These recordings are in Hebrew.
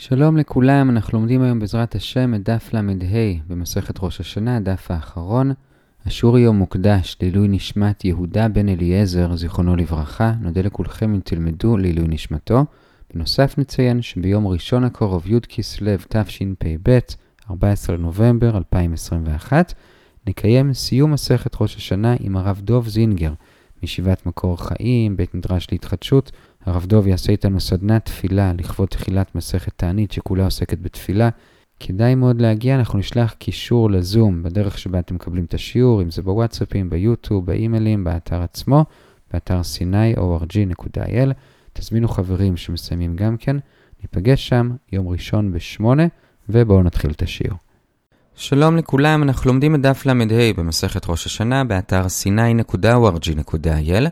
שלום לכולם, אנחנו לומדים היום בעזרת השם את דף ל"ה במסכת ראש השנה, הדף האחרון. השיעור היום מוקדש לעילוי נשמת יהודה בן אליעזר, זיכרונו לברכה. נודה לכולכם אם תלמדו לעילוי נשמתו. בנוסף נציין שביום ראשון הקרוב, י' כסלו תשפ"ב, 14 לנובמבר 2021, נקיים סיום מסכת ראש השנה עם הרב דוב זינגר, מישיבת מקור חיים, בית מדרש להתחדשות. הרב דוב יעשה איתנו סדנת תפילה לכבוד תחילת מסכת תענית שכולה עוסקת בתפילה. כדאי מאוד להגיע, אנחנו נשלח קישור לזום בדרך שבה אתם מקבלים את השיעור, אם זה בוואטסאפים, ביוטיוב, באימיילים, באתר עצמו, באתר sinai.org.il. תזמינו חברים שמסיימים גם כן, ניפגש שם יום ראשון בשמונה, ובואו נתחיל את השיעור. שלום לכולם, אנחנו לומדים את דף ל"ה במסכת ראש השנה באתר sinai.org.il.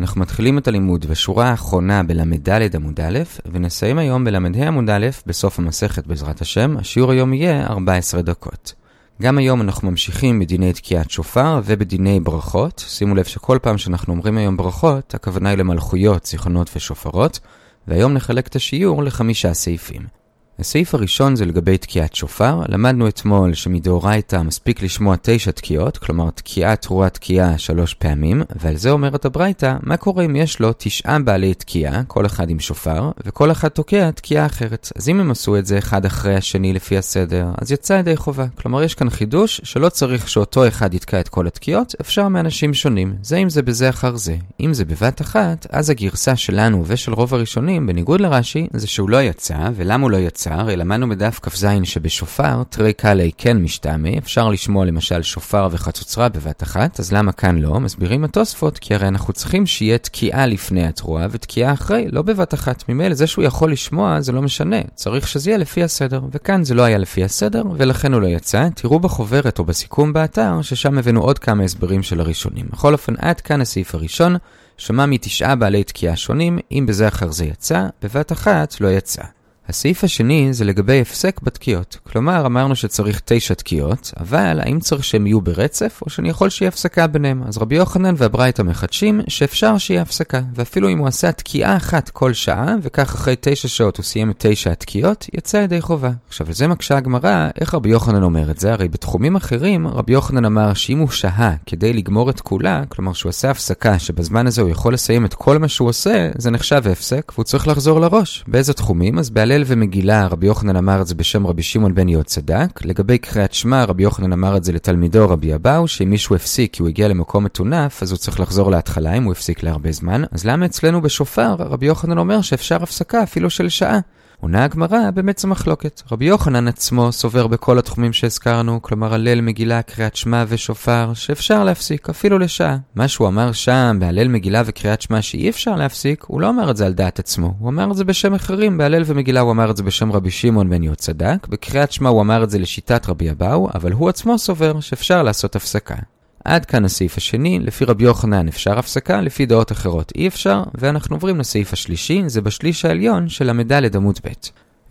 אנחנו מתחילים את הלימוד בשורה האחרונה בל"ד עמוד א', ונסיים היום בל"ה עמוד א' בסוף המסכת בעזרת השם. השיעור היום יהיה 14 דקות. גם היום אנחנו ממשיכים בדיני תקיעת שופר ובדיני ברכות. שימו לב שכל פעם שאנחנו אומרים היום ברכות, הכוונה היא למלכויות, זיכרונות ושופרות, והיום נחלק את השיעור לחמישה סעיפים. הסעיף הראשון זה לגבי תקיעת שופר. למדנו אתמול שמדאורייתא מספיק לשמוע תשע תקיעות, כלומר תקיעה תרועה תקיעה שלוש פעמים, ועל זה אומרת הברייתא, מה קורה אם יש לו תשעה בעלי תקיעה, כל אחד עם שופר, וכל אחד תוקע תקיעה אחרת. אז אם הם עשו את זה אחד אחרי השני לפי הסדר, אז יצא ידי חובה. כלומר, יש כאן חידוש שלא צריך שאותו אחד יתקע את כל התקיעות, אפשר מאנשים שונים. זה אם זה בזה אחר זה. אם זה בבת אחת, אז הגרסה שלנו ושל רוב הראשונים, בניגוד לרש"י, זה שהוא לא יצא, ולמה הוא לא יצא? אלא למדנו בדף כ"ז שבשופר, תרי קאלי כן משתמע, אפשר לשמוע למשל שופר וחצוצרה בבת אחת, אז למה כאן לא? מסבירים התוספות, כי הרי אנחנו צריכים שיהיה תקיעה לפני התרועה ותקיעה אחרי, לא בבת אחת. ממילא זה שהוא יכול לשמוע זה לא משנה, צריך שזה יהיה לפי הסדר, וכאן זה לא היה לפי הסדר, ולכן הוא לא יצא. תראו בחוברת או בסיכום באתר, ששם הבאנו עוד כמה הסברים של הראשונים. בכל אופן, עד כאן הסעיף הראשון. שמע מתשעה בעלי תקיעה שונים, אם בזה אחר זה יצא, בבת אחת לא יצא. הסעיף השני זה לגבי הפסק בתקיעות. כלומר, אמרנו שצריך תשע תקיעות, אבל האם צריך שהם יהיו ברצף, או שאני יכול שיהיה הפסקה ביניהם? אז רבי יוחנן והברייתא מחדשים שאפשר שיהיה הפסקה, ואפילו אם הוא עשה תקיעה אחת כל שעה, וכך אחרי תשע שעות הוא סיים את תשע התקיעות, יצא ידי חובה. עכשיו, לזה מקשה הגמרא, איך רבי יוחנן אומר את זה? הרי בתחומים אחרים, רבי יוחנן אמר שאם הוא שהה כדי לגמור את כולה, כלומר שהוא עשה הפסקה שבזמן הזה הוא יכול לסיים את כל מה שהוא עושה, זה נחשב הפסק, והוא צריך לחזור לראש. באיזה תחומים? אז בהלל הלל ומגילה, רבי יוחנן אמר את זה בשם רבי שמעון בן יהוד צדק. לגבי קריאת שמע, רבי יוחנן אמר את זה לתלמידו רבי אבאו, שאם מישהו הפסיק כי הוא הגיע למקום מטונף, אז הוא צריך לחזור להתחלה אם הוא הפסיק להרבה זמן. אז למה אצלנו בשופר, רבי יוחנן אומר שאפשר הפסקה אפילו של שעה? עונה הגמרא באמת זו מחלוקת. רבי יוחנן עצמו סובר בכל התחומים שהזכרנו, כלומר הלל, מגילה, קריאת שמע ושופר, שאפשר להפסיק, אפילו לשעה. מה שהוא אמר שם, בהלל, מגילה וקריאת שמע שאי אפשר להפסיק, הוא לא אמר את זה על דעת עצמו. הוא אמר את זה בשם אחרים, בהלל ומגילה הוא אמר את זה בשם רבי שמעון בן יהוד צדק, בקריאת שמע הוא אמר את זה לשיטת רבי אבאו, אבל הוא עצמו סובר שאפשר לעשות הפסקה. עד כאן הסעיף השני, לפי רבי יוחנן אפשר הפסקה, לפי דעות אחרות אי אפשר, ואנחנו עוברים לסעיף השלישי, זה בשליש העליון של ל"ד עמוד ב'.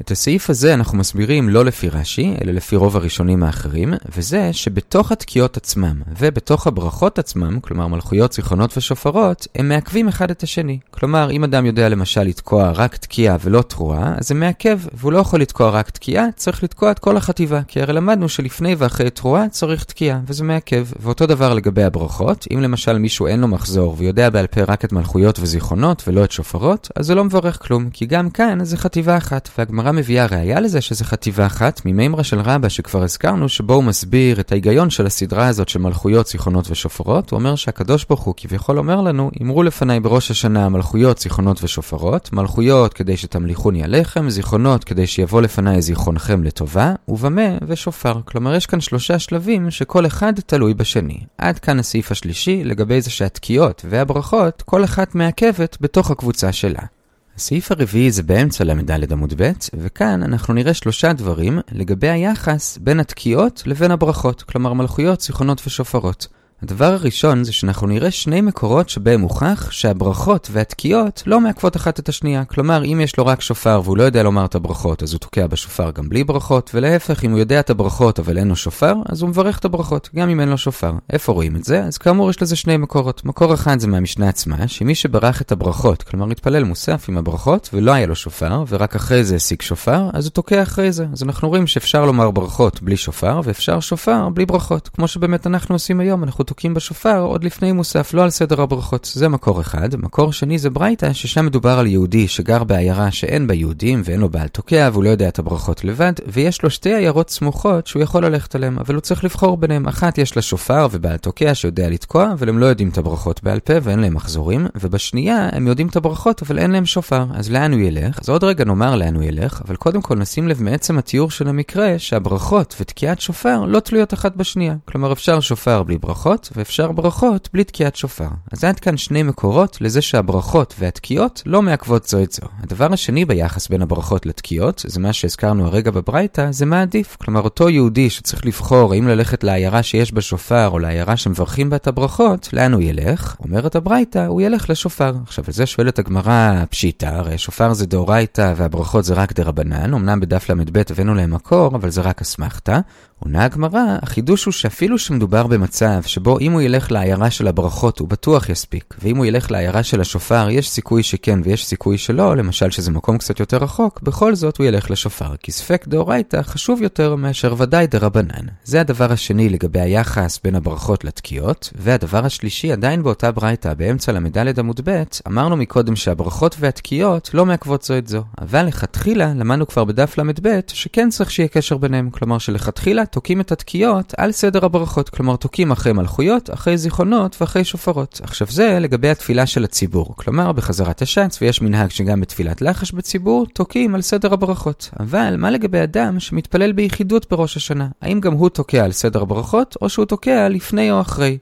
את הסעיף הזה אנחנו מסבירים לא לפי רש"י, אלא לפי רוב הראשונים האחרים, וזה שבתוך התקיעות עצמם ובתוך הברכות עצמם, כלומר מלכויות, זיכרונות ושופרות, הם מעכבים אחד את השני. כלומר, אם אדם יודע למשל לתקוע רק תקיעה ולא תרועה, אז זה מעכב, והוא לא יכול לתקוע רק תקיעה, צריך לתקוע את כל החטיבה, כי הרי למדנו שלפני ואחרי תרועה צריך תקיעה, וזה מעכב. ואותו דבר לגבי הברכות, אם למשל מישהו אין לו מחזור ויודע בעל פה רק את מלכויות וזיכרונות ולא את שופרות, אז זה לא מברך כלום, כי גם כאן זה חטיבה אחת, והגמרא הגמרא מביאה ראיה לזה שזה חטיבה אחת ממימרה של רבא שכבר הזכרנו, שבו הוא מסביר את ההיגיון של הסדרה הזאת של מלכויות, זיכרונות ושופרות. הוא אומר שהקדוש ברוך הוא כביכול אומר לנו, אמרו לפניי בראש השנה מלכויות, זיכרונות ושופרות, מלכויות כדי שתמליכוני עליכם, זיכרונות כדי שיבוא לפניי זיכרונכם לטובה, ובמה ושופר. כלומר, יש כאן שלושה שלבים שכל אחד תלוי בשני. עד כאן הסעיף השלישי לגבי זה שהתקיעות והברכות, כל אחת מעכבת בתוך הקבוצה שלה. הסעיף הרביעי זה באמצע ל"ד עמוד ב', וכאן אנחנו נראה שלושה דברים לגבי היחס בין התקיעות לבין הברכות, כלומר מלכויות, זיכרונות ושופרות. הדבר הראשון זה שאנחנו נראה שני מקורות שבהם מוכח שהברכות והתקיעות לא מעכבות אחת את השנייה. כלומר, אם יש לו רק שופר והוא לא יודע לומר את הברכות, אז הוא תוקע בשופר גם בלי ברכות, ולהפך, אם הוא יודע את הברכות אבל אין לו שופר, אז הוא מברך את הברכות, גם אם אין לו שופר. איפה רואים את זה? אז כאמור, יש לזה שני מקורות. מקור אחד זה מהמשנה עצמה, שמי שברך את הברכות, כלומר התפלל מוסף עם הברכות, ולא היה לו שופר, ורק אחרי זה השיג שופר, אז הוא תוקע אחרי זה. אז אנחנו רואים שאפשר לומר ברכות בלי שופר, ואפשר שופר בלי ברכות. כמו שבאמת אנחנו עושים היום, אנחנו תוקעים בשופר עוד לפני מוסף, לא על סדר הברכות. זה מקור אחד. מקור שני זה ברייתא, ששם מדובר על יהודי שגר בעיירה שאין בה יהודים ואין לו בעל תוקע והוא לא יודע את הברכות לבד, ויש לו שתי עיירות סמוכות שהוא יכול ללכת עליהן, אבל הוא צריך לבחור ביניהם. אחת יש לה שופר ובעל תוקע שיודע לתקוע, אבל הם לא יודעים את הברכות בעל פה ואין להם מחזורים, ובשנייה הם יודעים את הברכות אבל אין להם שופר. אז לאן הוא ילך? אז עוד רגע נאמר לאן הוא ילך, אבל קודם כל נשים לב מעצם התיאור של המקרה שהברכות ותקיעת שופר לא תלויות אחת בשנייה. כלומר אפשר שופר בלי ברכות, ואפשר ברכות בלי תקיעת שופר. אז עד כאן שני מקורות לזה שהברכות והתקיעות לא מעכבות זו את זו. הדבר השני ביחס בין הברכות לתקיעות, זה מה שהזכרנו הרגע בברייתא, זה מה עדיף. כלומר, אותו יהודי שצריך לבחור האם ללכת לעיירה שיש בה שופר, או לעיירה שמברכים בה את הברכות, לאן הוא ילך? אומרת הברייתא, הוא ילך לשופר. עכשיו, על זה שואלת הגמרא פשיטא, הרי שופר זה דאורייתא והברכות זה רק דרבנן, אמנם בדף ל"ב הבאנו להם מקור, אבל זה רק אסמכתא. עונה הגמרא, החידוש הוא שאפילו שמדובר במצב שבו אם הוא ילך לעיירה של הברכות הוא בטוח יספיק, ואם הוא ילך לעיירה של השופר יש סיכוי שכן ויש סיכוי שלא, למשל שזה מקום קצת יותר רחוק, בכל זאת הוא ילך לשופר, כי ספק דאורייתא חשוב יותר מאשר ודאי דרבנן. זה הדבר השני לגבי היחס בין הברכות לתקיעות, והדבר השלישי עדיין באותה ברייתא באמצע ל"ד עמוד ב', אמרנו מקודם שהברכות והתקיעות לא מעכבות זו את זו, אבל לכתחילה למדנו כבר בדף ל"ב שכן צריך שיהיה קשר ביניהם, כלומר שלכתחילה תוקעים את התקיעות על סדר הברכות, כלומר תוקעים אחרי מלכויות, אחרי זיכרונות ואחרי שופרות. עכשיו זה לגבי התפילה של הציבור, כלומר בחזרת השץ, ויש מנהג שגם בתפילת לחש בציבור, תוקעים על סדר הברכות. אבל מה לגבי אדם שמתפלל ביחידות בראש השנה? האם גם הוא תוקע על סדר הברכות, או שהוא תוקע לפני או אחרי?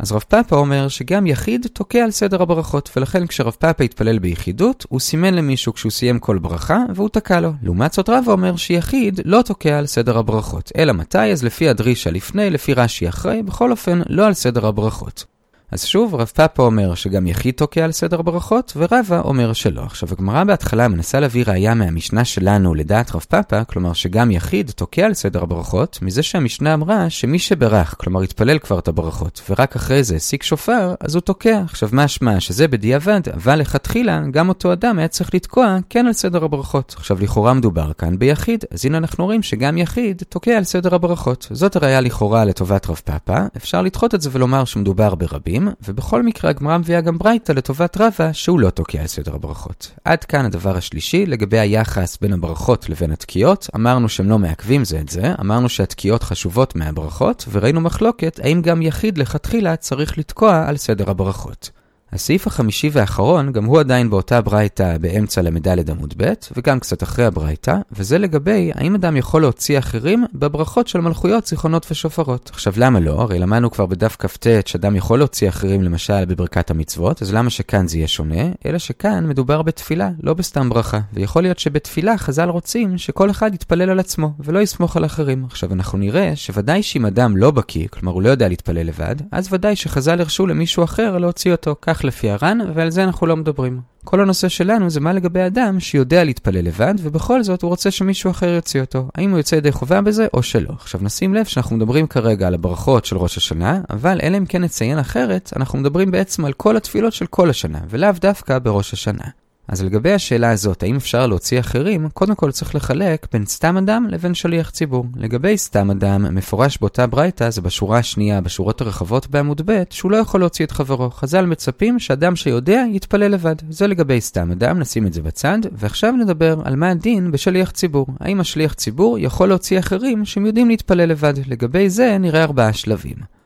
אז רב פאפה אומר שגם יחיד תוקע על סדר הברכות, ולכן כשרב פאפה התפלל ביחידות, הוא סימן למישהו כשהוא סיים כל ברכה, והוא תקע לו. לעומת זאת רבא אומר שיחיד לא תוקע על סדר הברכות. אלא מתי? אז לפי הדרישה לפני, לפי רש"י אחרי, בכל אופן לא על סדר הברכות. אז שוב, רב פאפה אומר שגם יחיד תוקע על סדר ברכות, ורבא אומר שלא. עכשיו, הגמרא בהתחלה מנסה להביא ראייה מהמשנה שלנו לדעת רב פאפה, כלומר שגם יחיד תוקע על סדר הברכות, מזה שהמשנה אמרה שמי שברך, כלומר התפלל כבר את הברכות, ורק אחרי זה השיג שופר, אז הוא תוקע. עכשיו, מה השמע? שזה בדיעבד, אבל לכתחילה, גם אותו אדם היה צריך לתקוע כן על סדר הברכות. עכשיו, לכאורה מדובר כאן ביחיד, אז הנה אנחנו רואים שגם יחיד תוקע על סדר הברכות. זאת הראייה לכאורה לטובת רב פאפה, אפשר לדחות את זה ולומר שמדובר ברבים. רבים, ובכל מקרה הגמרא מביאה גם ברייתא לטובת רבא שהוא לא תוקע על סדר הברכות. עד כאן הדבר השלישי, לגבי היחס בין הברכות לבין התקיעות, אמרנו שהם לא מעכבים זה את זה, אמרנו שהתקיעות חשובות מהברכות, וראינו מחלוקת האם גם יחיד לכתחילה צריך לתקוע על סדר הברכות. הסעיף החמישי והאחרון, גם הוא עדיין באותה ברייתא באמצע ל"ד עמוד ב', וגם קצת אחרי הברייתא, וזה לגבי האם אדם יכול להוציא אחרים בברכות של מלכויות, זיכרונות ושופרות. עכשיו למה לא? הרי למדנו כבר בדף כ"ט שאדם יכול להוציא אחרים למשל בברכת המצוות, אז למה שכאן זה יהיה שונה? אלא שכאן מדובר בתפילה, לא בסתם ברכה. ויכול להיות שבתפילה חז"ל רוצים שכל אחד יתפלל על עצמו, ולא יסמוך על אחרים. עכשיו אנחנו נראה שוודאי שאם אדם לא בקיא, כלומר הוא לא יודע להתפלל לבד, אז ודאי שחז"ל הרשו למישהו אחר להוציא אותו. כך כך לפי הר"ן, ועל זה אנחנו לא מדברים. כל הנושא שלנו זה מה לגבי אדם שיודע להתפלל לבד, ובכל זאת הוא רוצה שמישהו אחר יוציא אותו. האם הוא יוצא ידי חובה בזה או שלא. עכשיו נשים לב שאנחנו מדברים כרגע על הברכות של ראש השנה, אבל אלא אם כן נציין אחרת, אנחנו מדברים בעצם על כל התפילות של כל השנה, ולאו דווקא בראש השנה. אז לגבי השאלה הזאת, האם אפשר להוציא אחרים, קודם כל צריך לחלק בין סתם אדם לבין שליח ציבור. לגבי סתם אדם, מפורש באותה ברייתא, זה בשורה השנייה, בשורות הרחבות בעמוד ב', שהוא לא יכול להוציא את חברו. חז"ל מצפים שאדם שיודע יתפלל לבד. זה לגבי סתם אדם, נשים את זה בצד, ועכשיו נדבר על מה הדין בשליח ציבור. האם השליח ציבור יכול להוציא אחרים שהם יודעים להתפלל לבד. לגבי זה נראה ארבעה שלבים.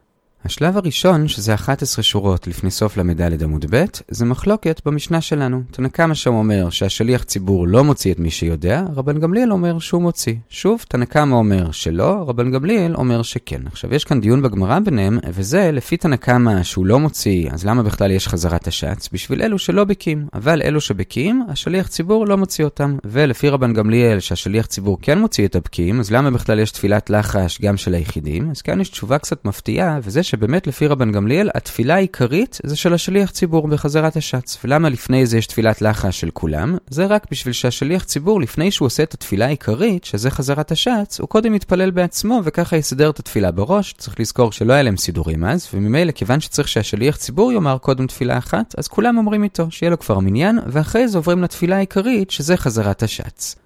השלב הראשון, שזה 11 שורות לפני סוף ל"ד עמוד ב', זה מחלוקת במשנה שלנו. תנא קמא שם אומר שהשליח ציבור לא מוציא את מי שיודע, רבן גמליאל אומר שהוא מוציא. שוב, תנא קמא אומר שלא, רבן גמליאל אומר שכן. עכשיו, יש כאן דיון בגמרא ביניהם, וזה לפי תנא קמא שהוא לא מוציא, אז למה בכלל יש חזרת השץ? בשביל אלו שלא בקיאים. אבל אלו שבקיאים, השליח ציבור לא מוציא אותם. ולפי רבן גמליאל שהשליח ציבור כן מוציא את הבקיאים, אז למה בכלל יש תפילת לחש גם של היחידים? אז כאן יש תשובה קצת מפתיעה, וזה שבאמת לפי רבן גמליאל, התפילה העיקרית זה של השליח ציבור בחזרת השץ. ולמה לפני זה יש תפילת לחש של כולם? זה רק בשביל שהשליח ציבור, לפני שהוא עושה את התפילה העיקרית, שזה חזרת השץ, הוא קודם יתפלל בעצמו וככה יסדר את התפילה בראש. צריך לזכור שלא היה להם סידורים אז, וממילא כיוון שצריך שהשליח ציבור יאמר קודם תפילה אחת, אז כולם אומרים איתו, שיהיה לו כבר מניין, ואחרי זה עוברים לתפילה העיקרית, שזה חזרת השץ.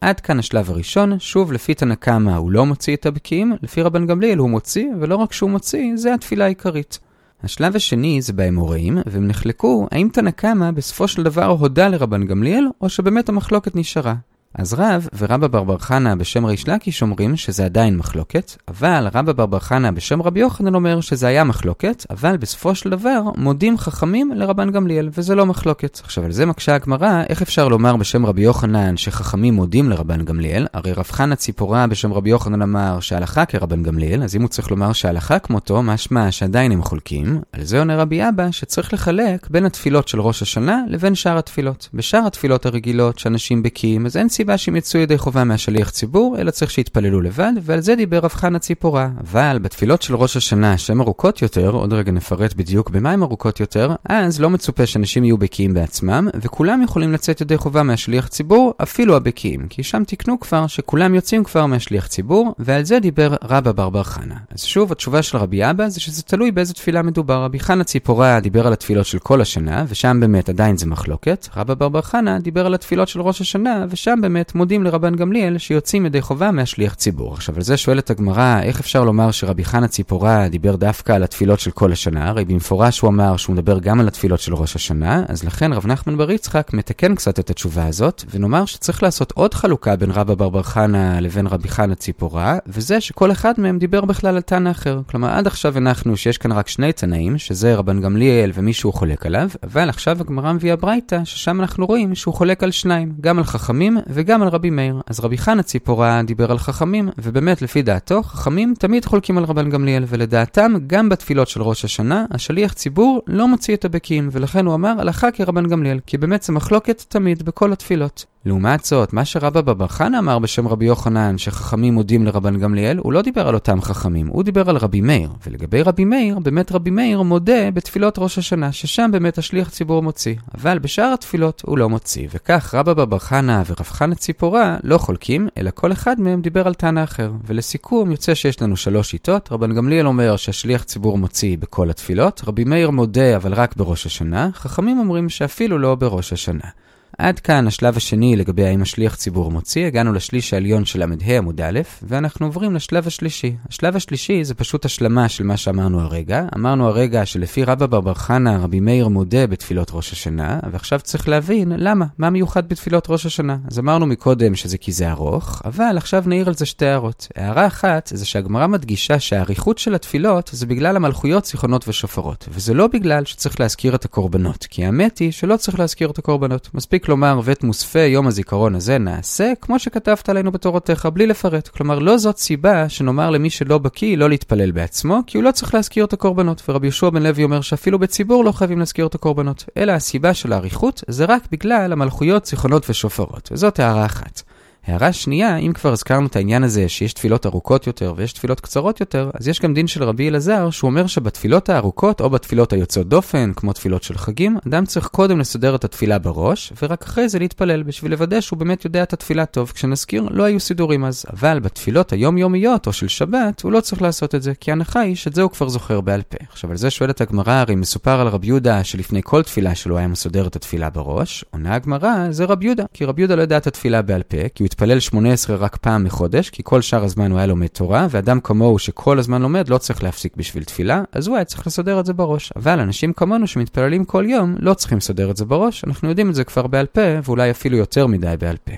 עד כאן השלב הראשון, שוב לפי תנא קמא הוא לא מוציא את הבקיעים, לפי רבן גמליאל הוא מוציא, ולא רק שהוא מוציא, זה התפילה העיקרית. השלב השני זה באמוראים, והם נחלקו האם תנא קמא בסופו של דבר הודה לרבן גמליאל, או שבאמת המחלוקת נשארה. אז רב ורבא בר בר חנא בשם ריש לקיש אומרים שזה עדיין מחלוקת, אבל רבא בר בר חנא בשם רבי יוחנן אומר שזה היה מחלוקת, אבל בסופו של דבר מודים חכמים לרבן גמליאל, וזה לא מחלוקת. עכשיו על זה מקשה הגמרא, איך אפשר לומר בשם רבי יוחנן שחכמים מודים לרבן גמליאל? הרי רב חנא ציפורה בשם רבי יוחנן אמר שהלכה כרבן גמליאל, אז אם הוא צריך לומר שהלכה כמותו, משמע שעדיין הם חולקים. על זה עונה רבי אבא שצריך לחלק בין התפילות של ראש השנה לבין שאר התפילות. בשאר התפילות הרגילות שאנשים בקיאים, אז אין שהם יצאו ידי חובה מהשליח ציבור, אלא צריך שיתפללו לבד, ועל זה דיבר רב חנה ציפורה. אבל בתפילות של ראש השנה, שהן ארוכות יותר, עוד רגע נפרט בדיוק במה הן ארוכות יותר, אז לא מצופה שאנשים יהיו בקיאים בעצמם, וכולם יכולים לצאת ידי חובה מהשליח ציבור, אפילו הבקיאים, כי שם תקנו כבר שכולם יוצאים כבר מהשליח ציבור, ועל זה דיבר רבא בר בר חנה. אז שוב, התשובה של רבי אבא זה שזה תלוי באיזה תפילה מדובר. רבי חנה ציפורה דיבר על התפילות של כל השנה, ושם באמת עדיין זה מחלוקת. רבא בר חנה דיבר על התפילות של ראש השנה, ושם באמת מודים לרבן גמליאל שיוצאים ידי חובה מהשליח ציבור. עכשיו, על זה שואלת הגמרא, איך אפשר לומר שרבי חנה ציפורה דיבר דווקא על התפילות של כל השנה? הרי במפורש הוא אמר שהוא מדבר גם על התפילות של ראש השנה, אז לכן רב נחמן בר יצחק מתקן קצת את התשובה הזאת, ונאמר שצריך לעשות עוד חלוקה בין רבא בר בר חנה לבין רבי חנה ציפורה, וזה שכל אחד מהם דיבר בכלל על תנא אחר. כלומר, עד עכשיו הנחנו שיש כאן רק שני תנאים, שזה רבן גמליאל ומישהו חולק עליו, אבל עכשיו הגמרא מביאה ברייתא, ששם אנחנו רואים שהוא חולק על שניים, גם על חכמים וגם על רבי מאיר. אז רבי חנה ציפורה דיבר על חכמים, ובאמת לפי דעתו, חכמים תמיד חולקים על רבן גמליאל, ולדעתם, גם בתפילות של ראש השנה, השליח ציבור לא מוציא את הבקיעים, ולכן הוא אמר הלכה כרבן גמליאל, כי באמת זה מחלוקת תמיד בכל התפילות. לעומת זאת, מה שרבא בבר חנה אמר בשם רבי יוחנן, שחכמים מודים לרבן גמליאל, הוא לא דיבר על אותם חכמים, הוא דיבר על רבי מאיר. ולגבי רבי מאיר, באמת רבי מאיר מודה בתפילות ראש השנה, ששם באמת השליח ציבור מוציא. אבל בשאר התפילות הוא לא מוציא. וכך רבא בבר חנה ורב חנה ציפורה לא חולקים, אלא כל אחד מהם דיבר על תנא אחר. ולסיכום, יוצא שיש לנו שלוש שיטות. רבן גמליאל אומר שהשליח ציבור מוציא בכל התפילות, רבי מאיר מודה אבל רק בראש השנה, חכמים אומרים שאפילו לא בראש השנה. עד כאן השלב השני לגבי האם השליח ציבור מוציא, הגענו לשליש העליון של ל"ה עמוד א', ואנחנו עוברים לשלב השלישי. השלב השלישי זה פשוט השלמה של מה שאמרנו הרגע. אמרנו הרגע שלפי רבא בר בר חנה, רבי מאיר מודה בתפילות ראש השנה, ועכשיו צריך להבין למה, מה מיוחד בתפילות ראש השנה. אז אמרנו מקודם שזה כי זה ארוך, אבל עכשיו נעיר על זה שתי הערות. הערה אחת זה שהגמרא מדגישה שהאריכות של התפילות זה בגלל המלכויות, זיכרונות ושופרות, וזה לא בגלל שצריך להזכיר את הקורבנות, כי האמת היא שלא צריך להזכיר את הקורבנות. מספיק לומר ואת מוספי יום הזיכרון הזה נעשה, כמו שכתבת עלינו בתורותיך, בלי לפרט. כלומר, לא זאת סיבה שנאמר למי שלא בקיא לא להתפלל בעצמו, כי הוא לא צריך להזכיר את הקורבנות. ורבי יהושע בן לוי אומר שאפילו בציבור לא חייבים להזכיר את הקורבנות. אלא הסיבה של האריכות זה רק בגלל המלכויות, זיכרונות ושופרות. וזאת הערה אחת. הערה שנייה, אם כבר הזכרנו את העניין הזה שיש תפילות ארוכות יותר ויש תפילות קצרות יותר, אז יש גם דין של רבי אלעזר שהוא אומר שבתפילות הארוכות או בתפילות היוצאות דופן, כמו תפילות של חגים, אדם צריך קודם לסדר את התפילה בראש, ורק אחרי זה להתפלל בשביל לוודא שהוא באמת יודע את התפילה טוב. כשנזכיר, לא היו סידורים אז. אבל בתפילות היומיומיות או של שבת, הוא לא צריך לעשות את זה, כי ההנחה היא שאת זה הוא כבר זוכר בעל פה. עכשיו על זה שואלת הגמרא, הרי מסופר על רבי יהודה שלפני כל תפילה שלו היה מסודר את התפילה בראש, עונה הגמרא, זה רבי יהודה, כי רבי יהודה לא ידע את התפילה בעל פה, כי הוא התפלל 18 רק פעם בחודש, כי כל שאר הזמן הוא היה לומד תורה, ואדם כמוהו שכל הזמן לומד לא צריך להפסיק בשביל תפילה, אז הוא היה צריך לסדר את זה בראש. אבל אנשים כמונו שמתפללים כל יום, לא צריכים לסדר את זה בראש, אנחנו יודעים את זה כבר בעל פה, ואולי אפילו יותר מדי בעל פה.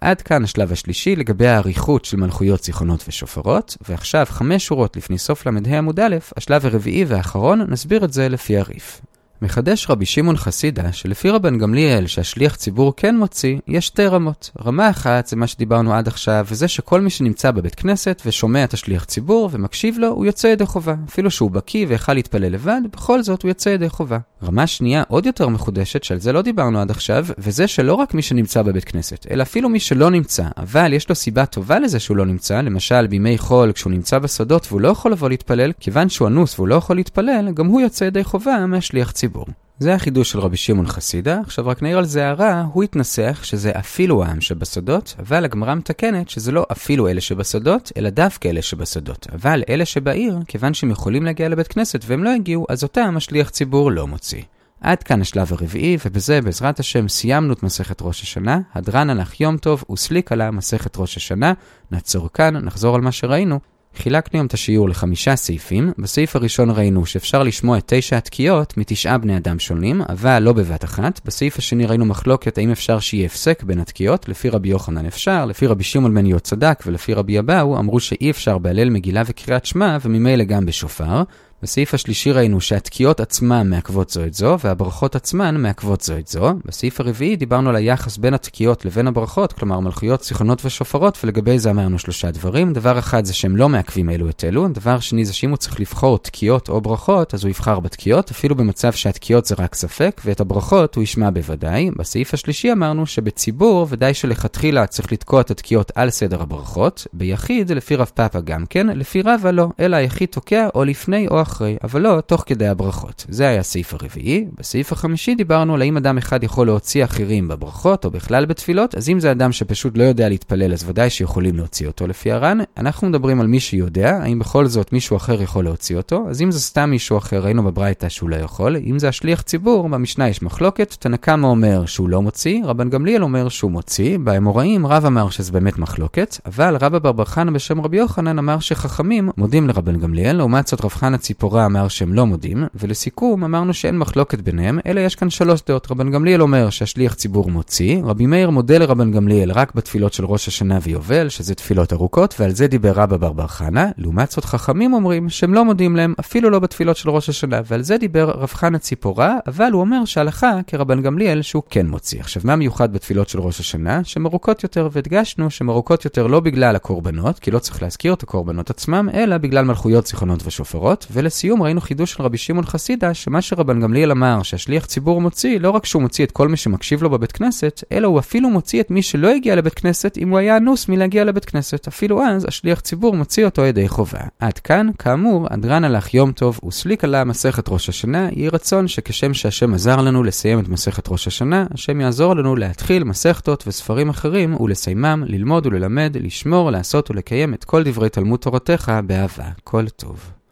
עד כאן השלב השלישי לגבי האריכות של מלכויות, זיכרונות ושופרות, ועכשיו, חמש שורות לפני סוף ל"ה עמוד א', השלב הרביעי והאחרון, נסביר את זה לפי הריף. מחדש רבי שמעון חסידה, שלפי רבן גמליאל שהשליח ציבור כן מוציא, יש שתי רמות. רמה אחת זה מה שדיברנו עד עכשיו, וזה שכל מי שנמצא בבית כנסת ושומע את השליח ציבור ומקשיב לו, הוא יוצא ידי חובה. אפילו שהוא בקיא ויכל להתפלל לבד, בכל זאת הוא יוצא ידי חובה. רמה שנייה עוד יותר מחודשת, שעל זה לא דיברנו עד עכשיו, וזה שלא רק מי שנמצא בבית כנסת, אלא אפילו מי שלא נמצא, אבל יש לו סיבה טובה לזה שהוא לא נמצא, למשל בימי חול כשהוא נמצא בסודות והוא לא יכול לבוא להתפלל, כיוון שהוא אנוס והוא לא יכול להתפלל, גם הוא יוצא ידי חובה מהשליח. זה החידוש של רבי שמעון חסידה, עכשיו רק נעיר על זה הערה, הוא התנסח שזה אפילו העם שבסודות, אבל הגמרא מתקנת שזה לא אפילו אלה שבסודות, אלא דווקא אלה שבסודות. אבל אלה שבעיר, כיוון שהם יכולים להגיע לבית כנסת והם לא הגיעו, אז אותם השליח ציבור לא מוציא. עד כאן השלב הרביעי, ובזה בעזרת השם סיימנו את מסכת ראש השנה. הדרן הלך יום טוב וסליק עלה מסכת ראש השנה. נעצור כאן, נחזור על מה שראינו. חילקנו היום את השיעור לחמישה סעיפים. בסעיף הראשון ראינו שאפשר לשמוע את תשע התקיעות מתשעה בני אדם שונים, אבל לא בבת אחת. בסעיף השני ראינו מחלוקת האם אפשר שיהיה הפסק בין התקיעות. לפי רבי יוחנן אפשר, לפי רבי שמעון בן יהוד צדק ולפי רבי אבאו אמרו שאי אפשר בהלל מגילה וקריאת שמע וממילא גם בשופר. בסעיף השלישי ראינו שהתקיעות עצמן מעכבות זו את זו, והברכות עצמן מעכבות זו את זו. בסעיף הרביעי דיברנו על היחס בין התקיעות לבין הברכות, כלומר מלכויות, זיכרונות ושופרות, ולגבי זה אמרנו שלושה דברים. דבר אחד זה שהם לא מעכבים אלו את אלו, דבר שני זה שאם הוא צריך לבחור תקיעות או ברכות, אז הוא יבחר בתקיעות, אפילו במצב שהתקיעות זה רק ספק, ואת הברכות הוא ישמע בוודאי. בסעיף השלישי אמרנו שבציבור ודאי שלכתחילה צריך לתקוע את התקיעות על סדר הברכות, ביחיד, לפי רב פאפה גם כן, לפי רבא לא, אלא היחיד תוקע או לפני או אחרי, אבל לא תוך כדי הברכות. זה היה הסעיף הרביעי. בסעיף החמישי דיברנו על האם אדם אחד יכול להוציא אחרים בברכות או בכלל בתפילות, אז אם זה אדם שפשוט לא יודע להתפלל, אז ודאי שיכולים להוציא אותו לפי הר"ן. אנחנו מדברים על מי שיודע, האם בכל זאת מישהו אחר יכול להוציא אותו, אז אם זה סתם מישהו אחר, ראינו בברייתא שהוא לא יכול. אם זה השליח ציבור, במשנה יש מחלוקת, תנא קמא אומר שהוא לא מוציא, רבן גמליאל אומר שהוא מוציא, באמוראים רב אמר שזה באמת מחלוקת, אבל רבא בר בר חנא בשם רבי יוחנן אמר שחכמים מודים לרבן גמליאל, לעומת זאת רב חנא ציפורה אמר שהם לא מודים, ולסיכום אמרנו שאין מחלוקת ביניהם, אלא יש כאן שלוש דעות. רבן גמליאל אומר שהשליח ציבור מוציא, רבי מאיר מודה לרבן גמליאל רק בתפילות של ראש השנה ויובל, שזה תפילות ארוכות, ועל זה דיבר רבא בר בר חנא. לעומת זאת חכמים אומרים שהם לא מודים להם אפילו לא בתפילות של ראש השנה, ועל זה דיבר רב חנא ציפורה, אבל הוא אומר שהלכה כרבן גמליאל שהוא כן מוציא. עכשיו מה מיוחד בתפילות של ראש השנה? שהן ארוכות יותר, והדגשנו שהן ארוכות יותר לא בגלל הקורבנות, כי לא צריך להזכיר את הקורבנות עצמם, אלא בגלל מלכויות. ולסיום ראינו חידוש של רבי שמעון חסידה, שמה שרבן גמליאל אמר, שהשליח ציבור מוציא, לא רק שהוא מוציא את כל מי שמקשיב לו בבית כנסת, אלא הוא אפילו מוציא את מי שלא הגיע לבית כנסת אם הוא היה אנוס מלהגיע לבית כנסת. אפילו אז השליח ציבור מוציא אותו ידי חובה. עד כאן, כאמור, הדרן הלך יום טוב וסליק עלה מסכת ראש השנה, יהי רצון שכשם שהשם עזר לנו לסיים את מסכת ראש השנה, השם יעזור לנו להתחיל מסכתות וספרים אחרים ולסיימם, ללמוד וללמד, לשמור, לעשות ולקיים את כל דברי תלמוד תורתך באהבה. כל טוב.